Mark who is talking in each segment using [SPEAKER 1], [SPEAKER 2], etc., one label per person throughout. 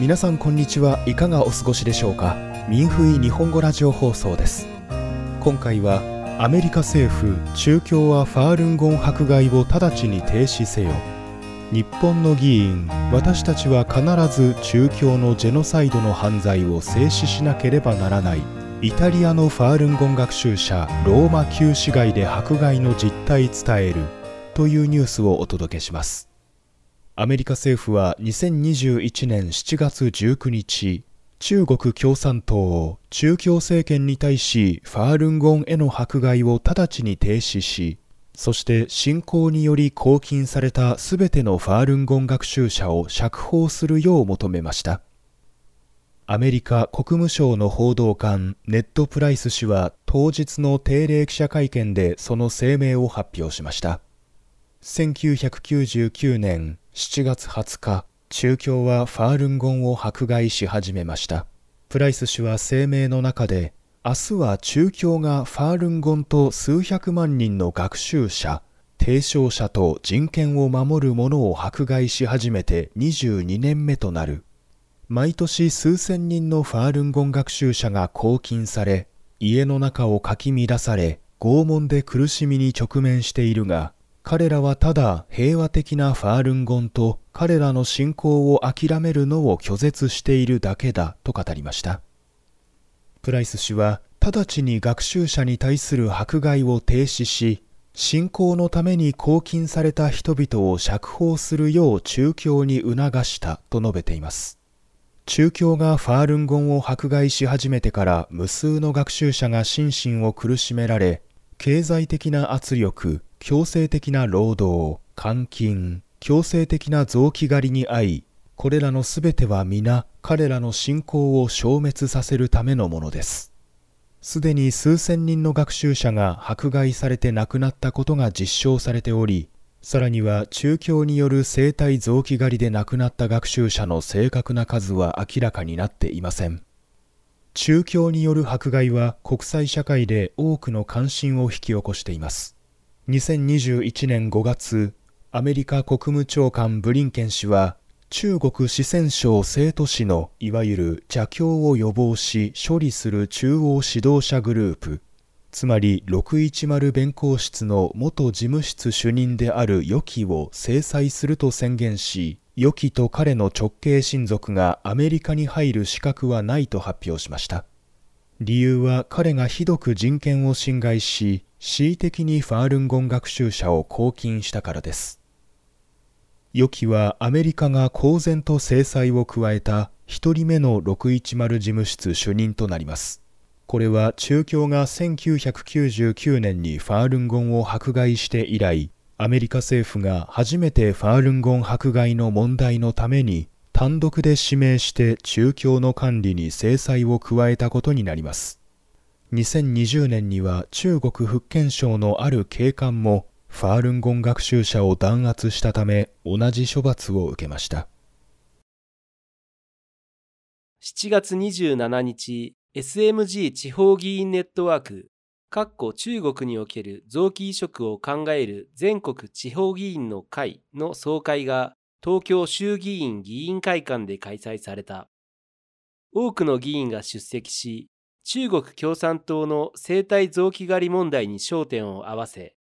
[SPEAKER 1] 皆さんこんにちはいかがお過ごしでしょうか？民フイ日本語ラジオ放送です。今回はアメリカ政府中共はファールンゴン迫害を直ちに停止せよ。日本の議員私たちは必ず中共のジェノサイドの犯罪を制止しなければならない。イタリアのファールンゴン学習者ローマ旧市街で迫害の実態伝える。というニュースをお届けします。アメリカ政府は2021年7月19日、中国共産党を中共政権に対しファールンゴンへの迫害を直ちに停止し、そして侵攻により拘禁されたすべてのファールンゴン学習者を釈放するよう求めました。アメリカ国務省の報道官ネット・プライス氏は当日の定例記者会見でその声明を発表しました。1999年7月20日、中共はファールンゴンを迫害し始めました。プライス氏は声明の中で、明日は中共がファールンゴンと数百万人の学習者、提唱者と人権を守る者を迫害し始めて22年目となる。毎年数千人のファールンゴン学習者が拘禁され、家の中をかき乱され、拷問で苦しみに直面しているが、彼らはただ平和的なファールンゴンと彼らの信仰を諦めるのを拒絶しているだけだと語りました。プライス氏は直ちに学習者に対する迫害を停止し、信仰のために拘禁された人々を釈放するよう中共に促したと述べています。中共がファールンゴンを迫害し始めてから無数の学習者が心身を苦しめられ、経済的な圧力、強制的な労働、監禁、強制的な臓器狩りに遭い、これらのすべては皆彼らの信仰を消滅させるためのものです。すでに数千人の学習者が迫害されて亡くなったことが実証されており、さらには中共による生体臓器狩りで亡くなった学習者の正確な数は明らかになっていません。中共による迫害は国際社会で多くの関心を引き起こしています。2021年5月、アメリカ国務長官ブリンケン氏は、中国四川省成都市のいわゆる邪教を予防し処理する中央指導者グループ、つまり610弁公室の元事務室主任であるヨキを制裁すると宣言し、ヨキと彼の直系親族がアメリカに入る資格はないと発表しました。理由は彼がひどく人権を侵害し、恣意的にファールンゴン学習者を拘禁したからです。予期はアメリカが公然と制裁を加えた一人目の610事務室主任となります。これは中共が1999年にファールンゴンを迫害して以来、アメリカ政府が初めてファールンゴン迫害の問題のために単独で指名して中共の管理に制裁を加えたことになります。2020年には中国福建省のある警官もファールンゴン学習者を弾圧したため同じ処罰を受けました
[SPEAKER 2] 7月27日 SMG 地方議員ネットワーク中国における臓器移植を考える全国地方議員の会の総会が東京衆議院議員会館で開催された。多くの議員が出席し、中国共産党の生体臓器狩り問題に焦点を合わせ、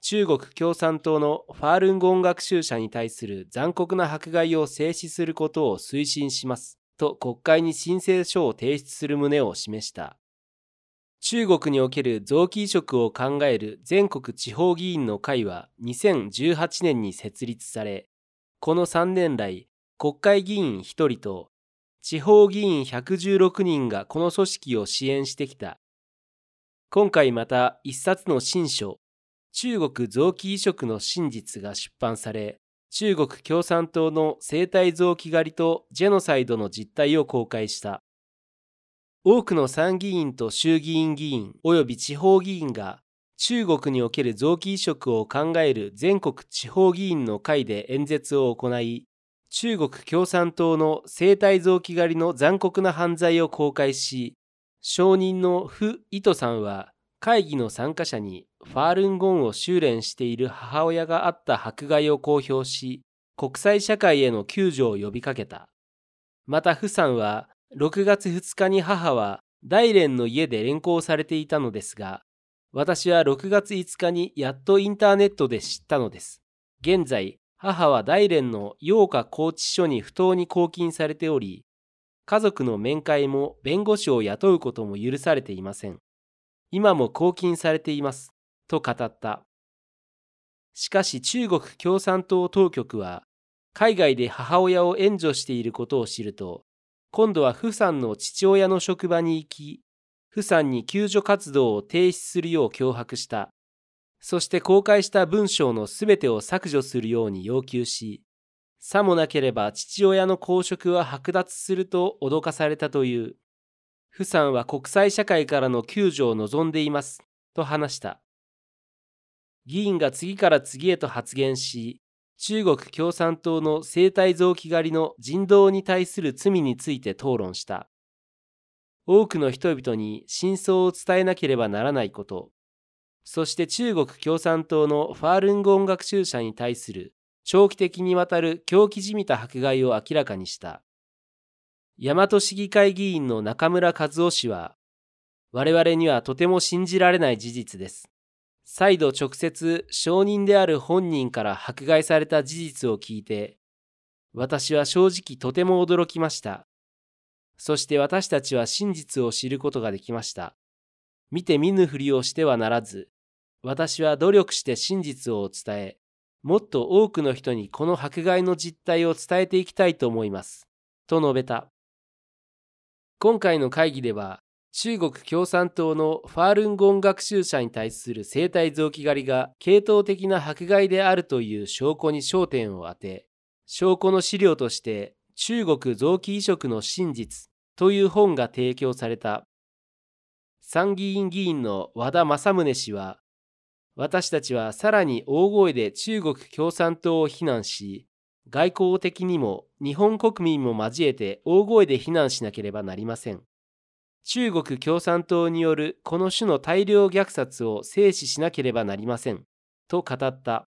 [SPEAKER 2] 中国共産党のファールンゴン学習者に対する残酷な迫害を制止することを推進しますと国会に申請書を提出する旨を示した。中国における臓器移植を考える全国地方議員の会は2018年に設立され、この3年来、国会議員1人と地方議員116人がこの組織を支援してきた。今回また一冊の新書、中国臓器移植の真実が出版され、中国共産党の生体臓器狩りとジェノサイドの実態を公開した。多くの参議院と衆議院議員及び地方議員が中国における臓器移植を考える全国地方議員の会で演説を行い、中国共産党の生体臓器狩りの残酷な犯罪を公開し、証人のフ・イトさんは会議の参加者にファールンゴンを修練している母親があった迫害を公表し、国際社会への救助を呼びかけた。またフさんは6月2日に母は大連の家で連行されていたのですが、私は6月5日にやっとインターネットで知ったのです。現在、母は大連の陽華拘置所に不当に拘禁されており、家族の面会も弁護士を雇うことも許されていません。今も拘禁されています。と語った。しかし中国共産党当局は、海外で母親を援助していることを知ると、今度はフさんの父親の職場に行き、フさんに救助活動を停止するよう脅迫した。そして公開した文章のすべてを削除するように要求し、さもなければ父親の公職は剥奪すると脅かされたという。フさんは国際社会からの救助を望んでいます、と話した。議員が次から次へと発言し、中国共産党の生体臓器狩りの人道に対する罪について討論した。多くの人々に真相を伝えなければならないこと、そして中国共産党のファールンゴン学習者に対する長期的にわたる狂気じみた迫害を明らかにした。大和市議会議員の中村和夫氏は、我々にはとても信じられない事実です。再度直接証人である本人から迫害された事実を聞いて、私は正直とても驚きました。そして私たちは真実を知ることができました。見て見ぬふりをしてはならず、私は努力して真実を伝え、もっと多くの人にこの迫害の実態を伝えていきたいと思います。と述べた。今回の会議では、中国共産党のファールンゴン学習者に対する生体臓器狩りが系統的な迫害であるという証拠に焦点を当て、証拠の資料として中国臓器移植の真実という本が提供された。参議院議員の和田正宗氏は、私たちはさらに大声で中国共産党を非難し、外交的にも日本国民も交えて大声で非難しなければなりません。中国共産党によるこの種の大量虐殺を制止しなければなりません。と語った。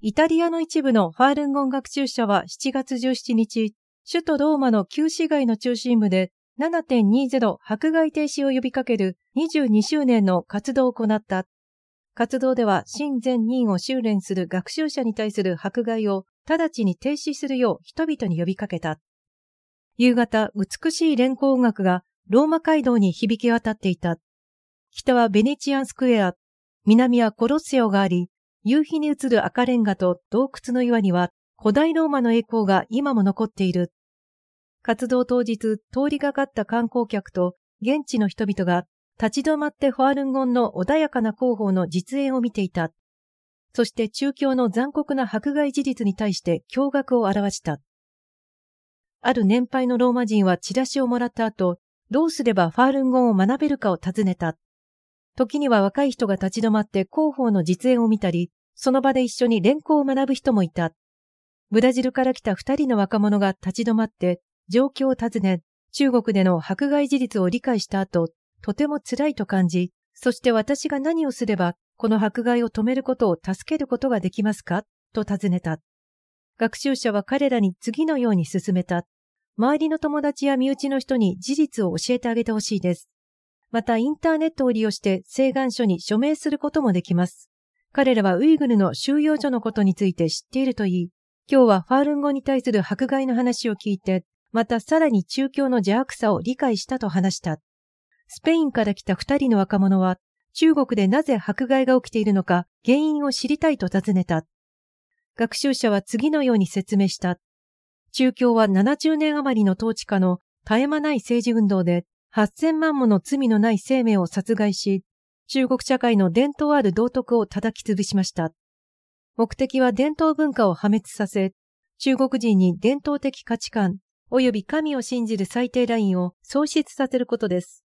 [SPEAKER 3] イタリアの一部のファールンゴン学習者は7月17日、首都ローマの旧市街の中心部で7.20迫害停止を呼びかける22周年の活動を行った。活動では真善人を修練する学習者に対する迫害を直ちに停止するよう人々に呼びかけた。夕方、美しい連行音楽がローマ街道に響き渡っていた。北はベネチアンスクエア、南はコロッセオがあり、夕日に映る赤レンガと洞窟の岩には古代ローマの栄光が今も残っている。活動当日、通りがかった観光客と現地の人々が立ち止まってファールンゴンの穏やかな広報の実演を見ていた。そして中共の残酷な迫害事実に対して驚愕を表した。ある年配のローマ人はチラシをもらった後、どうすればファールンゴンを学べるかを尋ねた。時には若い人が立ち止まって広報の実演を見たり、その場で一緒に連行を学ぶ人もいた。ブラジルから来た二人の若者が立ち止まって状況を尋ね、中国での迫害事実を理解した後、とても辛いと感じ、そして私が何をすれば、この迫害を止めることを助けることができますか？と尋ねた。学習者は彼らに次のように進めた。周りの友達や身内の人に事実を教えてあげてほしいです。またインターネットを利用して請願書に署名することもできます。彼らはウイグルの収容所のことについて知っているといい、今日はファールン語に対する迫害の話を聞いてまたさらに中共の邪悪さを理解したと話した。スペインから来た二人の若者は、中国でなぜ迫害が起きているのか原因を知りたいと尋ねた。学習者は次のように説明した。中共は70年余りの統治下の絶え間ない政治運動で8000万もの罪のない生命を殺害し、中国社会の伝統ある道徳を叩き潰しました。目的は伝統文化を破滅させ、中国人に伝統的価値観、及び神を信じる最低ラインを創出させることです。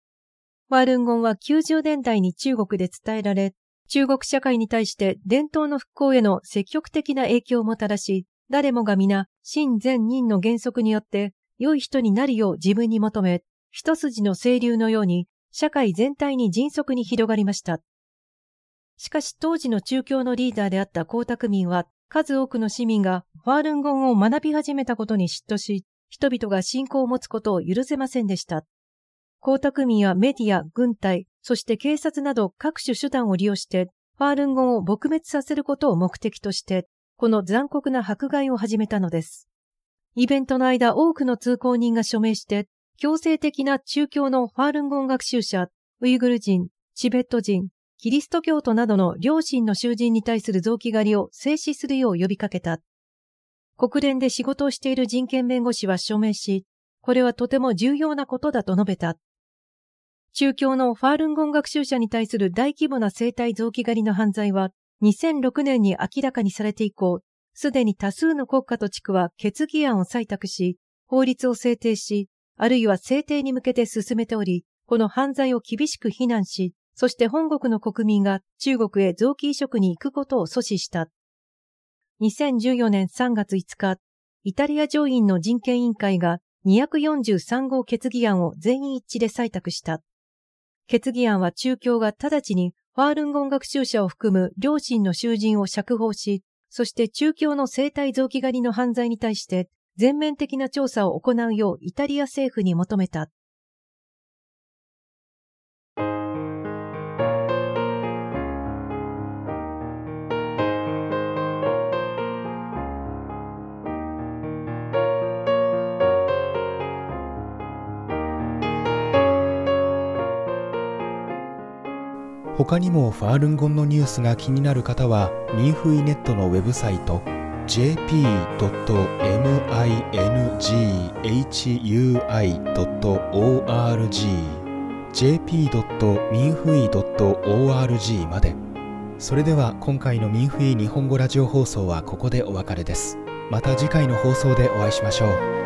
[SPEAKER 3] ワールンゴンは90年代に中国で伝えられ、中国社会に対して伝統の復興への積極的な影響をもたらし、誰もが皆、真善人の原則によって良い人になるよう自分に求め、一筋の清流のように社会全体に迅速に広がりました。しかし当時の中共のリーダーであった江沢民は数多くの市民がファールンゴンを学び始めたことに嫉妬し、人々が信仰を持つことを許せませんでした。江沢民はメディア、軍隊、そして警察など各種手段を利用して、ファールンゴンを撲滅させることを目的として、この残酷な迫害を始めたのです。イベントの間多くの通行人が署名して、強制的な中教のファールンゴン学習者、ウイグル人、チベット人、キリスト教徒などの両親の囚人に対する臓器狩りを静止するよう呼びかけた。国連で仕事をしている人権弁護士は署名し、これはとても重要なことだと述べた。中教のファールンゴン学習者に対する大規模な生体臓器狩りの犯罪は2006年に明らかにされて以降、すでに多数の国家と地区は決議案を採択し、法律を制定し、あるいは制定に向けて進めており、この犯罪を厳しく非難し、そして本国の国民が中国へ臓器移植に行くことを阻止した。2014年3月5日、イタリア上院の人権委員会が243号決議案を全員一致で採択した。決議案は中共が直ちにファールンゴン学習者を含む両親の囚人を釈放し、そして中共の生体臓器狩りの犯罪に対して全面的な調査を行うようイタリア政府に求めた。
[SPEAKER 1] 他にもファールンゴンのニュースが気になる方はミンフイネットのウェブサイト jp.minghui.org jp.minfui.org まで。それでは今回のミンフイ日本語ラジオ放送はここでお別れです。また次回の放送でお会いしましょう。